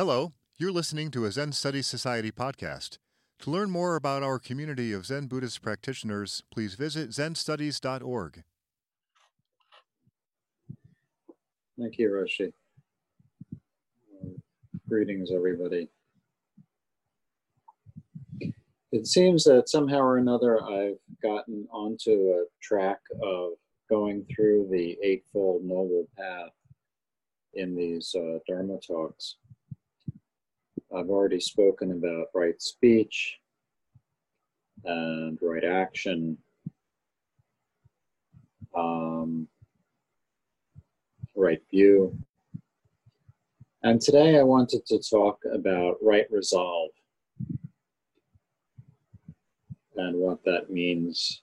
Hello, you're listening to a Zen Studies Society podcast. To learn more about our community of Zen Buddhist practitioners, please visit zenstudies.org. Thank you, Roshi. Greetings, everybody. It seems that somehow or another I've gotten onto a track of going through the Eightfold Noble Path in these uh, Dharma talks. I've already spoken about right speech and right action, um, right view. And today I wanted to talk about right resolve and what that means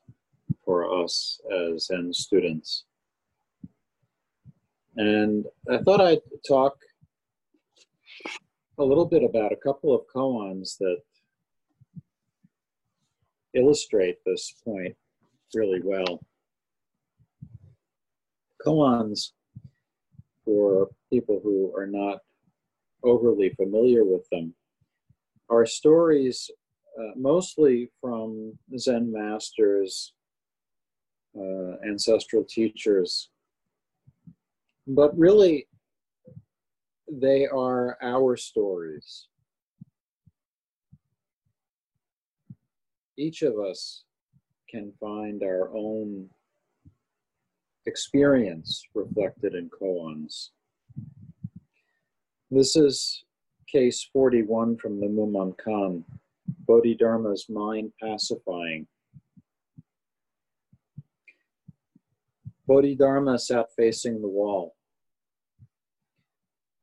for us as Zen students. And I thought I'd talk a little bit about a couple of koans that illustrate this point really well. Koans, for people who are not overly familiar with them, are stories uh, mostly from Zen masters, uh, ancestral teachers, but really they are our stories. Each of us can find our own experience reflected in koans. This is case 41 from the Mumonkan, Bodhidharma's mind pacifying. Bodhidharma sat facing the wall.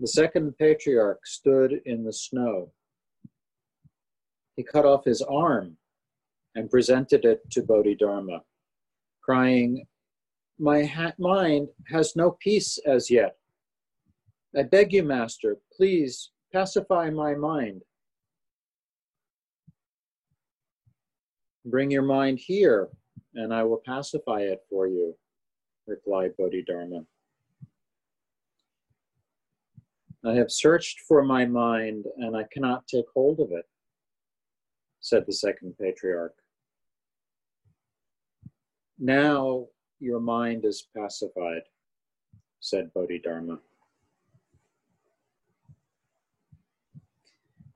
The second patriarch stood in the snow. He cut off his arm and presented it to Bodhidharma, crying, My ha- mind has no peace as yet. I beg you, Master, please pacify my mind. Bring your mind here, and I will pacify it for you, replied Bodhidharma. I have searched for my mind and I cannot take hold of it, said the second patriarch. Now your mind is pacified, said Bodhidharma.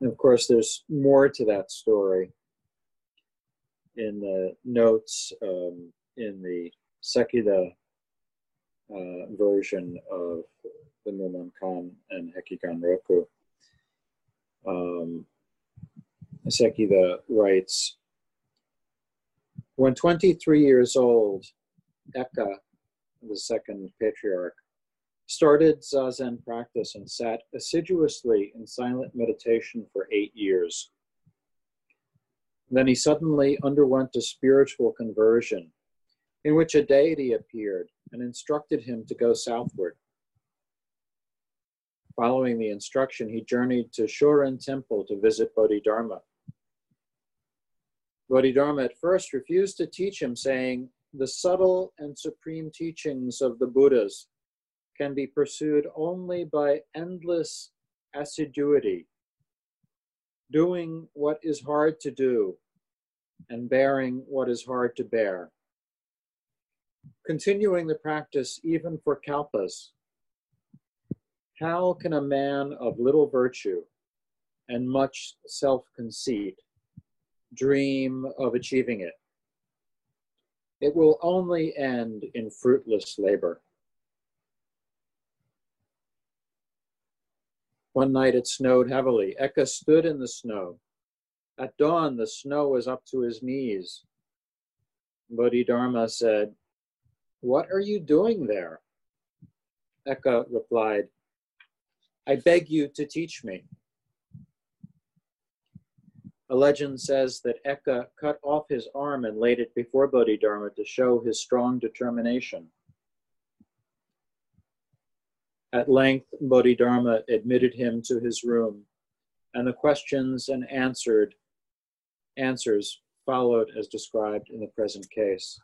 And of course, there's more to that story in the notes um, in the Sekida uh, version of the Khan and Hekigan Roku. Um, Sekida writes, when 23 years old, Eka, the second patriarch, started Zazen practice and sat assiduously in silent meditation for eight years. Then he suddenly underwent a spiritual conversion in which a deity appeared and instructed him to go southward. Following the instruction, he journeyed to Shorin Temple to visit Bodhidharma. Bodhidharma at first refused to teach him, saying, The subtle and supreme teachings of the Buddhas can be pursued only by endless assiduity, doing what is hard to do, and bearing what is hard to bear. Continuing the practice even for kalpas how can a man of little virtue and much self conceit dream of achieving it? It will only end in fruitless labor. One night it snowed heavily. Eka stood in the snow. At dawn, the snow was up to his knees. Bodhidharma said, What are you doing there? Eka replied, I beg you to teach me. A legend says that Eka cut off his arm and laid it before Bodhidharma to show his strong determination. At length, Bodhidharma admitted him to his room, and the questions and answered answers followed as described in the present case.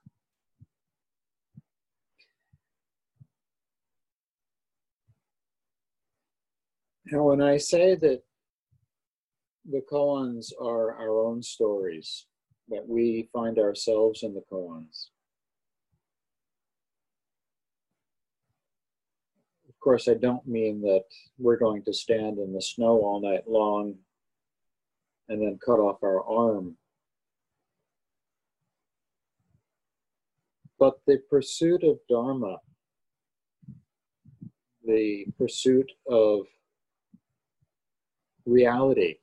Now, when I say that the koans are our own stories, that we find ourselves in the koans, of course, I don't mean that we're going to stand in the snow all night long and then cut off our arm. But the pursuit of Dharma, the pursuit of reality,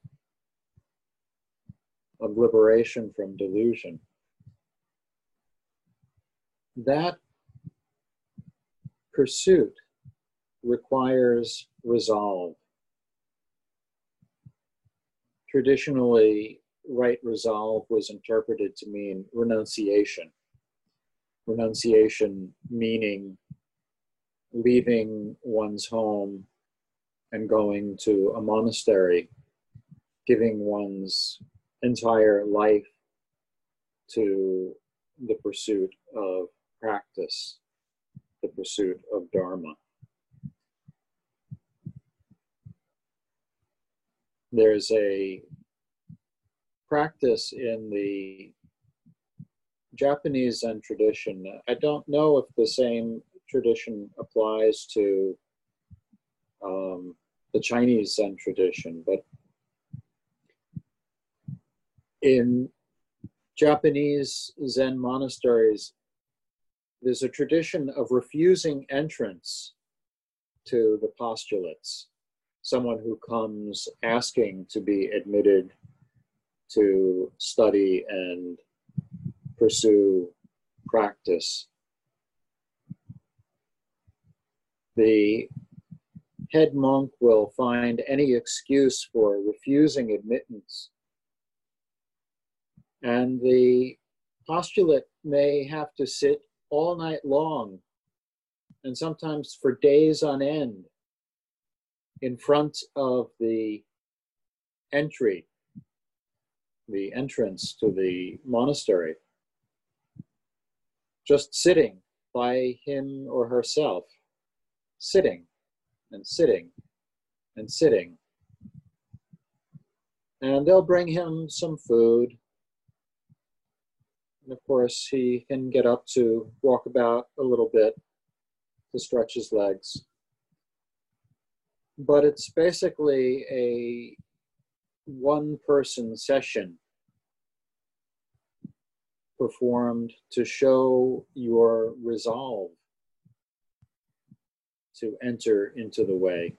of liberation from delusion, that pursuit requires resolve. Traditionally, right resolve was interpreted to mean renunciation. Renunciation meaning leaving one's home and going to a monastery, giving one's entire life to the pursuit of practice, the pursuit of Dharma. There's a practice in the Japanese Zen tradition. I don't know if the same tradition applies to um, the Chinese Zen tradition, but in Japanese Zen monasteries, there's a tradition of refusing entrance to the postulates. Someone who comes asking to be admitted to study and pursue practice. The head monk will find any excuse for refusing admittance. And the postulate may have to sit all night long and sometimes for days on end in front of the entry, the entrance to the monastery, just sitting by him or herself, sitting and sitting and sitting. And they'll bring him some food. And of course, he can get up to walk about a little bit to stretch his legs. But it's basically a one person session performed to show your resolve to enter into the way.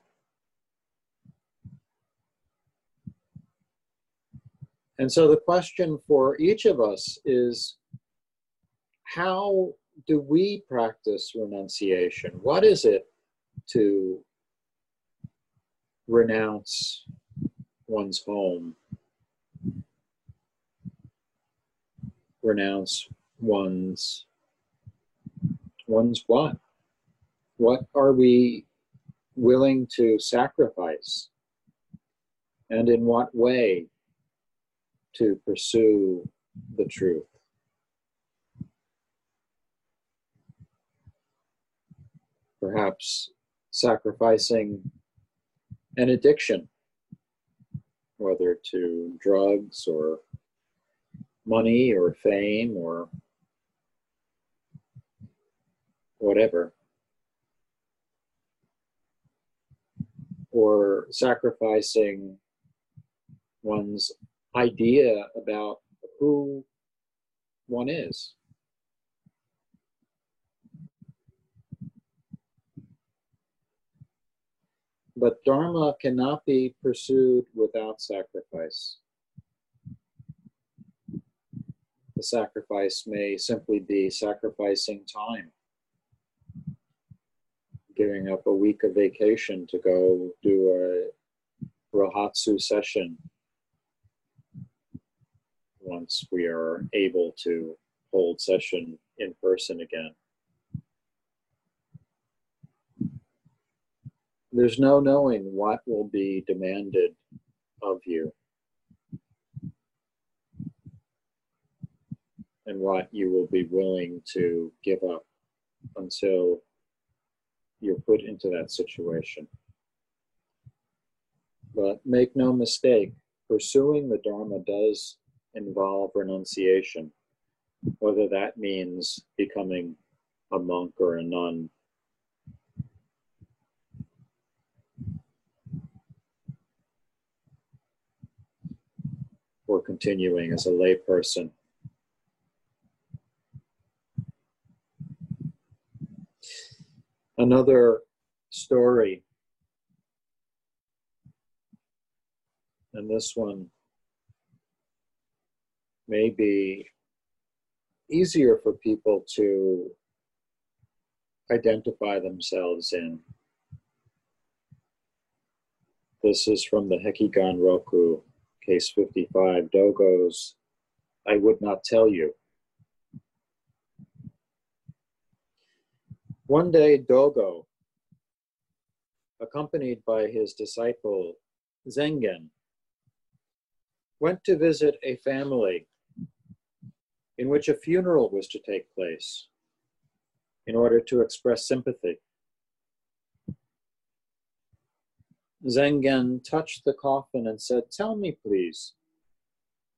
And so the question for each of us is how do we practice renunciation? What is it to renounce one's home, renounce one's one's what? What are we willing to sacrifice? And in what way to pursue the truth? Perhaps sacrificing an addiction, whether to drugs or money or fame or whatever. Or sacrificing one's idea about who one is. But Dharma cannot be pursued without sacrifice. The sacrifice may simply be sacrificing time giving up a week of vacation to go do a Rohatsu session once we are able to hold session in person again. There's no knowing what will be demanded of you and what you will be willing to give up until you're put into that situation. But make no mistake, pursuing the Dharma does involve renunciation, whether that means becoming a monk or a nun. Or continuing as a layperson. Another story, and this one may be easier for people to identify themselves in. This is from the Hekigan Roku, case 55, Dogo's I Would Not Tell You. One day, Dogo, accompanied by his disciple Zengen, went to visit a family in which a funeral was to take place in order to express sympathy. Zengen touched the coffin and said, Tell me, please,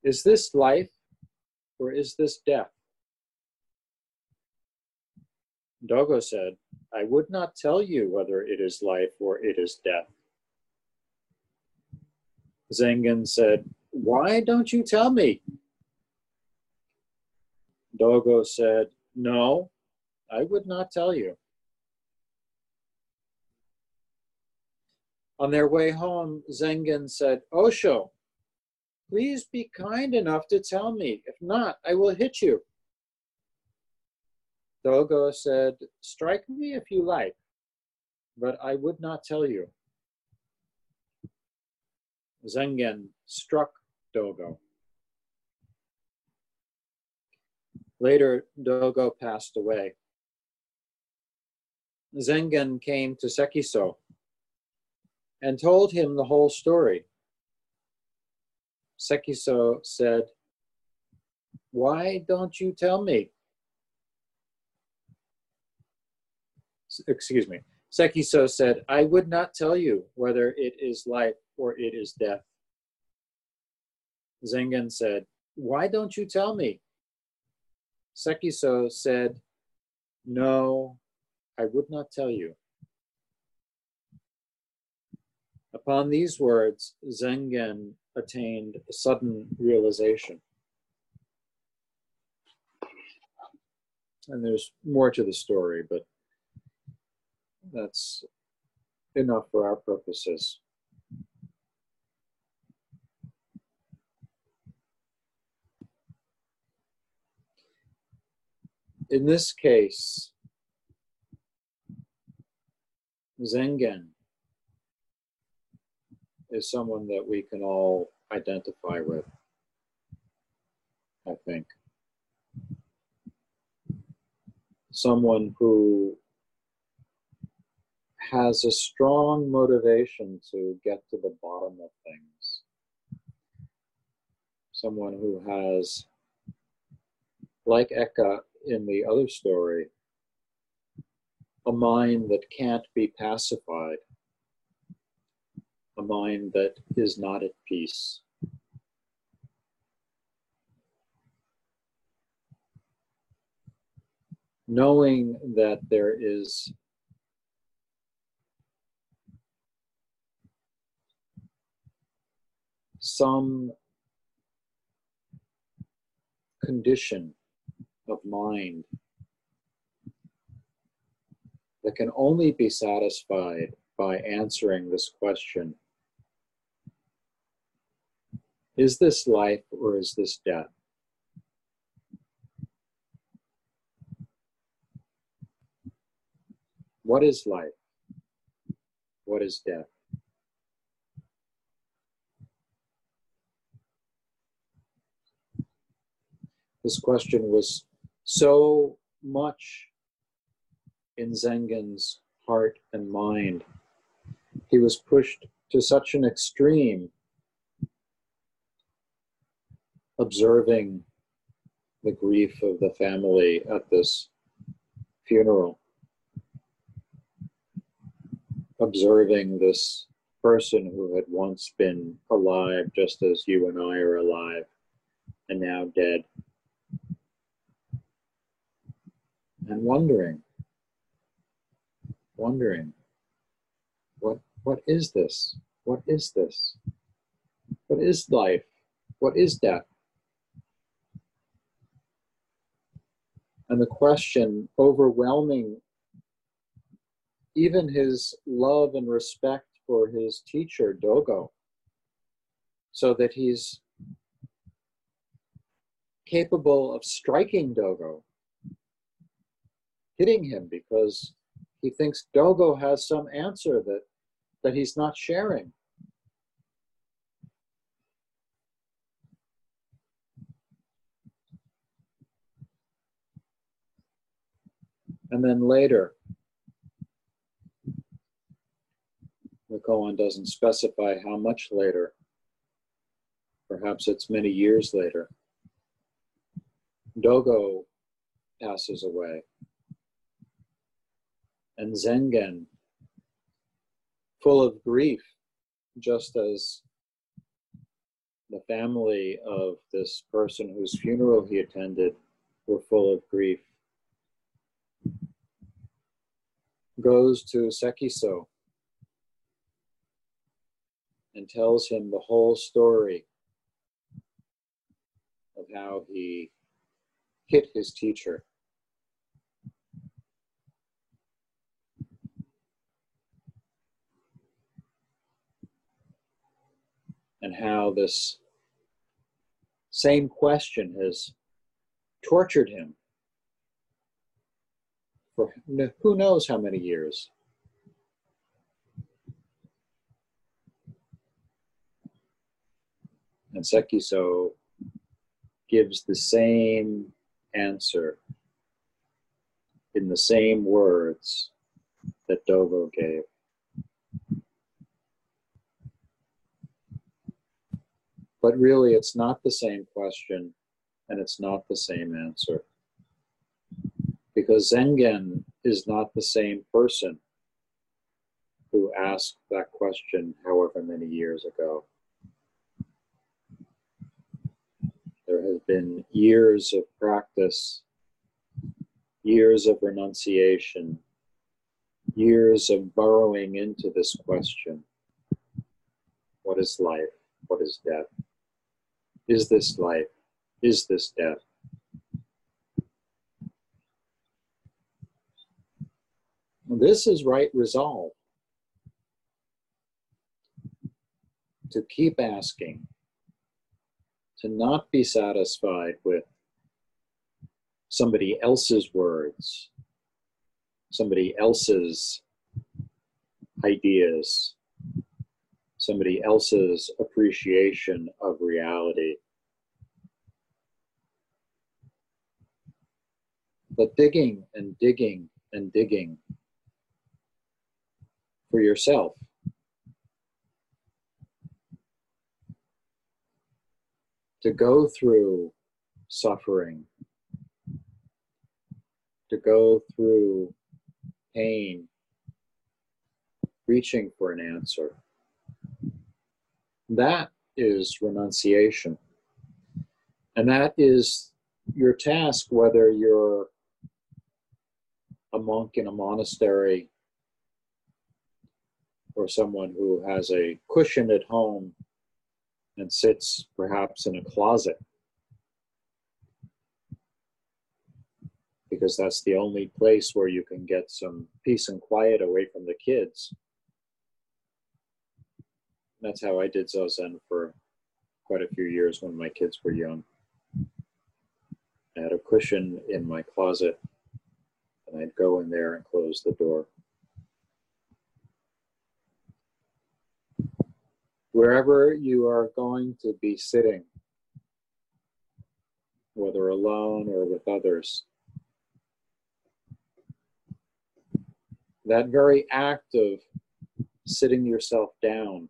is this life or is this death? Dogo said, I would not tell you whether it is life or it is death. Zengen said, Why don't you tell me? Dogo said, No, I would not tell you. On their way home, Zengen said, Osho, please be kind enough to tell me. If not, I will hit you. Dogo said, Strike me if you like, but I would not tell you. Zengen struck Dogo. Later, Dogo passed away. Zengen came to Sekiso and told him the whole story. Sekiso said, Why don't you tell me? Excuse me, Sekiso said, I would not tell you whether it is life or it is death. Zengen said, Why don't you tell me? Sekiso said, No, I would not tell you. Upon these words, Zengen attained a sudden realization. And there's more to the story, but that's enough for our purposes. In this case, Zengen is someone that we can all identify with, I think. Someone who has a strong motivation to get to the bottom of things. Someone who has, like Eka in the other story, a mind that can't be pacified, a mind that is not at peace. Knowing that there is some condition of mind that can only be satisfied by answering this question Is this life or is this death? What is life? What is death? This question was so much in Zengen's heart and mind. He was pushed to such an extreme, observing the grief of the family at this funeral, observing this person who had once been alive, just as you and I are alive, and now dead. And wondering, wondering, what, what is this? What is this? What is life? What is death? And the question overwhelming even his love and respect for his teacher, Dogo, so that he's capable of striking Dogo, hitting him because he thinks Dogo has some answer that, that he's not sharing. And then later, the koan doesn't specify how much later. Perhaps it's many years later. Dogo passes away. And Zengen, full of grief, just as the family of this person whose funeral he attended were full of grief, goes to Sekiso and tells him the whole story of how he hit his teacher. And how this same question has tortured him for who knows how many years. And Sekiso gives the same answer in the same words that Dogo gave. But really, it's not the same question and it's not the same answer. Because Zengen is not the same person who asked that question however many years ago. There have been years of practice, years of renunciation, years of burrowing into this question What is life? What is death? Is this life? Is this death? This is right resolve. To keep asking, to not be satisfied with somebody else's words, somebody else's ideas, somebody else's appreciation of reality. But digging and digging and digging for yourself to go through suffering, to go through pain, reaching for an answer. That is renunciation. And that is your task, whether you're a monk in a monastery or someone who has a cushion at home and sits perhaps in a closet because that's the only place where you can get some peace and quiet away from the kids. That's how I did Zazen for quite a few years when my kids were young. I had a cushion in my closet, and I'd go in there and close the door. wherever you are going to be sitting, whether alone or with others. That very act of sitting yourself down,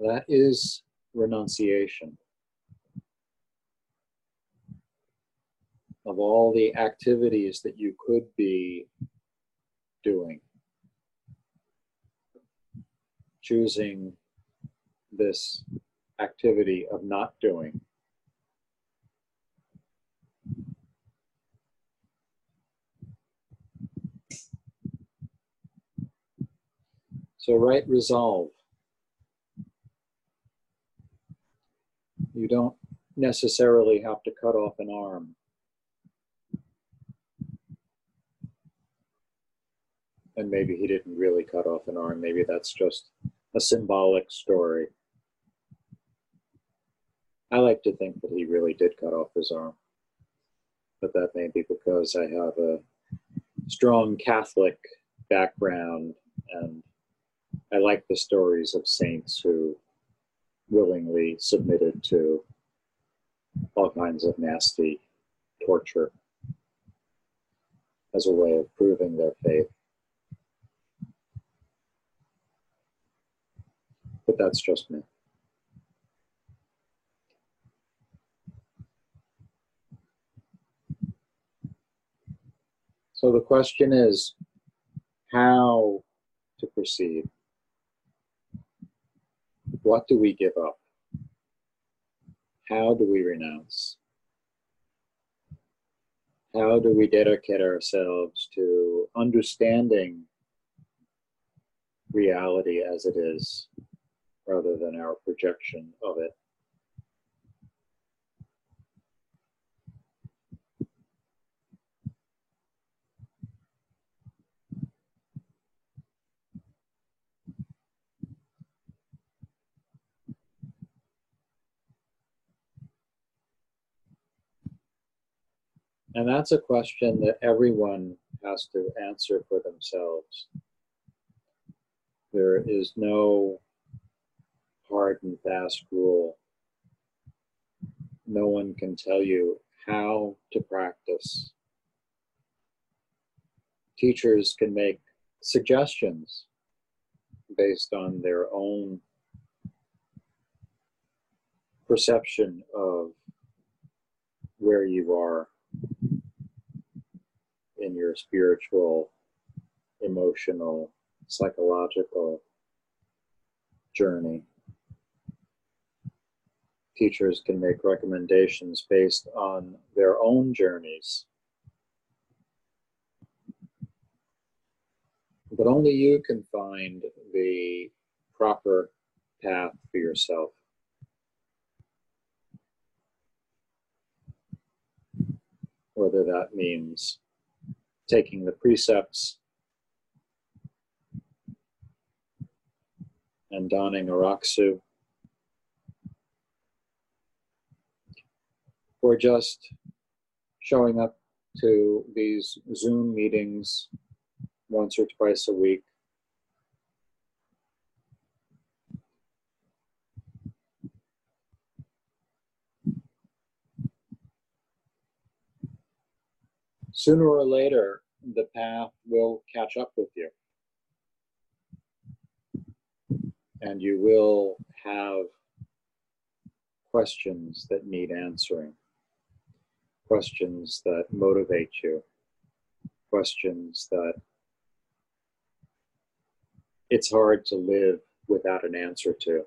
that is renunciation of all the activities that you could be doing choosing this activity of not doing. So, right resolve. You don't necessarily have to cut off an arm. And maybe he didn't really cut off an arm. Maybe that's just a symbolic story. I like to think that he really did cut off his arm. But that may be because I have a strong Catholic background and I like the stories of saints who willingly submitted to all kinds of nasty torture as a way of proving their faith. But that's just me. So the question is how to proceed. What do we give up? How do we renounce? How do we dedicate ourselves to understanding reality as it is rather than our projection of it? And that's a question that everyone has to answer for themselves. There is no hard and fast rule. No one can tell you how to practice. Teachers can make suggestions based on their own perception of where you are in your spiritual, emotional, psychological journey. Teachers can make recommendations based on their own journeys. But only you can find the proper path for yourself. Whether that means taking the precepts and donning a rakusu, or just showing up to these Zoom meetings once or twice a week. Sooner or later, the path will catch up with you. And you will have questions that need answering, questions that motivate you, questions that it's hard to live without an answer to,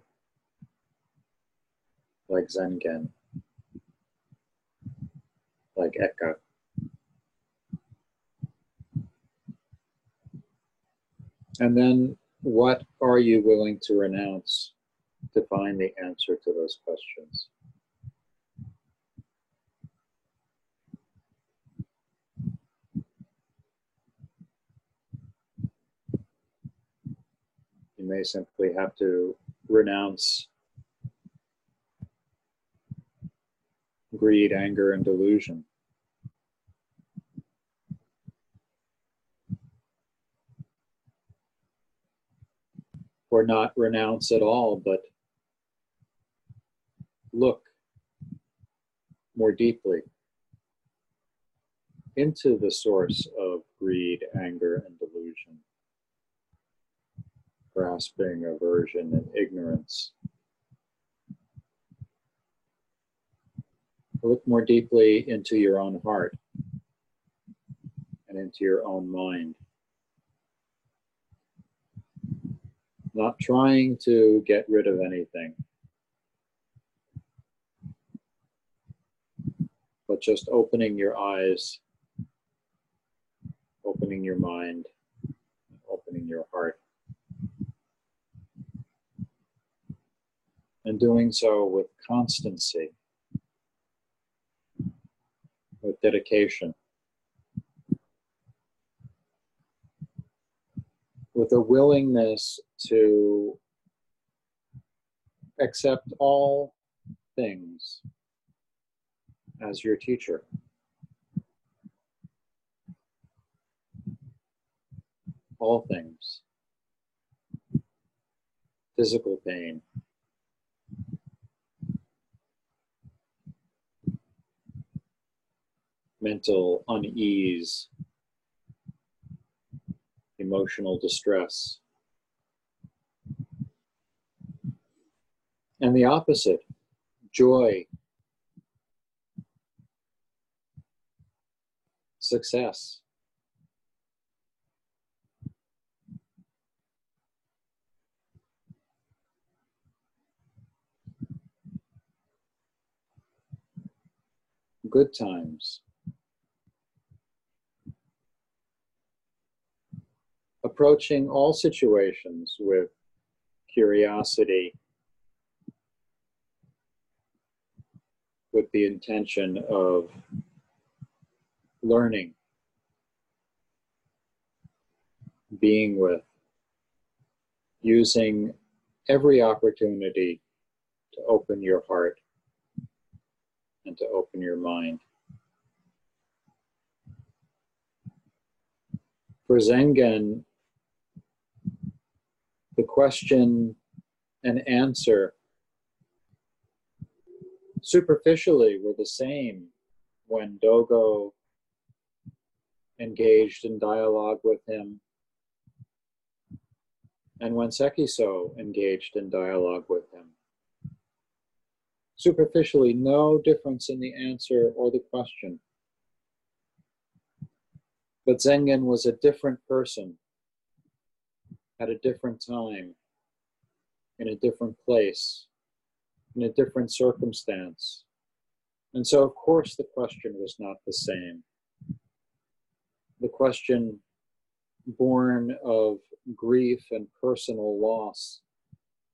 like Zengen, like Eka. And then what are you willing to renounce to find the answer to those questions? You may simply have to renounce greed, anger, and delusion. Or not renounce at all, but look more deeply into the source of greed, anger, and delusion, grasping, aversion, and ignorance. Look more deeply into your own heart and into your own mind. Not trying to get rid of anything, but just opening your eyes, opening your mind, opening your heart. And doing so with constancy, with dedication. With a willingness to accept all things as your teacher. All things. Physical pain. Mental unease emotional distress. And the opposite, joy, success. Good times. Approaching all situations with curiosity, with the intention of learning, being with, using every opportunity to open your heart and to open your mind. For Zengen, the question and answer superficially were the same when Dogo engaged in dialogue with him and when Sekiso engaged in dialogue with him. Superficially, no difference in the answer or the question. But Zengen was a different person at a different time, in a different place, in a different circumstance. And so, of course, the question was not the same. The question born of grief and personal loss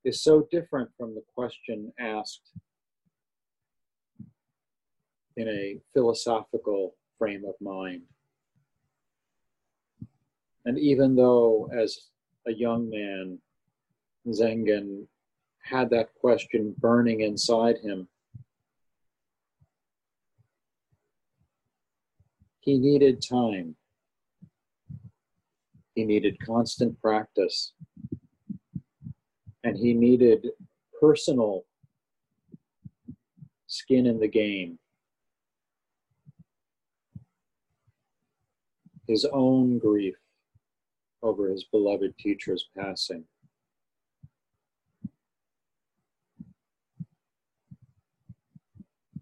is so different from the question asked in a philosophical frame of mind. And even though, as a young man, Zengen, had that question burning inside him. He needed time. He needed constant practice. And he needed personal skin in the game. His own grief over his beloved teacher's passing.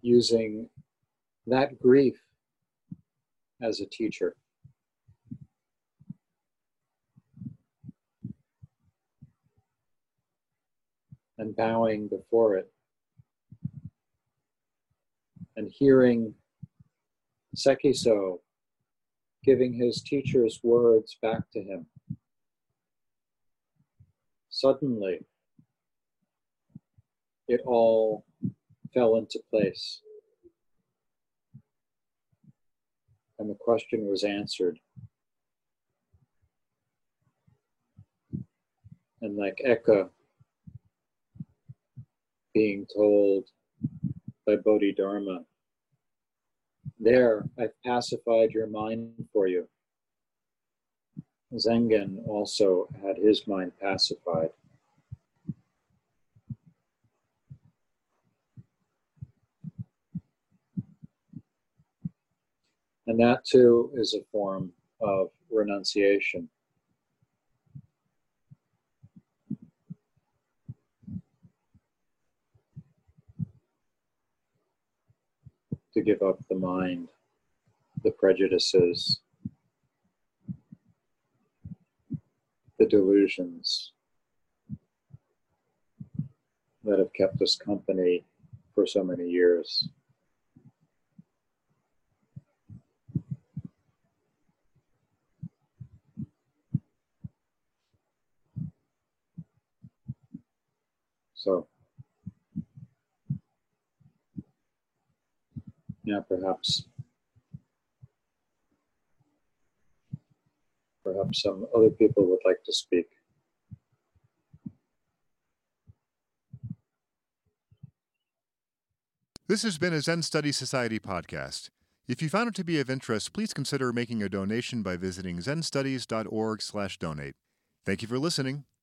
Using that grief as a teacher. And bowing before it. And hearing Sekiso giving his teacher's words back to him. Suddenly, it all fell into place. And the question was answered. And like Eka being told by Bodhidharma, there, I've pacified your mind for you. Zengen also had his mind pacified. And that too is a form of renunciation. To give up the mind, the prejudices, the delusions, that have kept us company for so many years. So, yeah, perhaps, perhaps some other people would like to speak. This has been a Zen Studies Society podcast. If you found it to be of interest, please consider making a donation by visiting zenstudies.org/donate. Thank you for listening.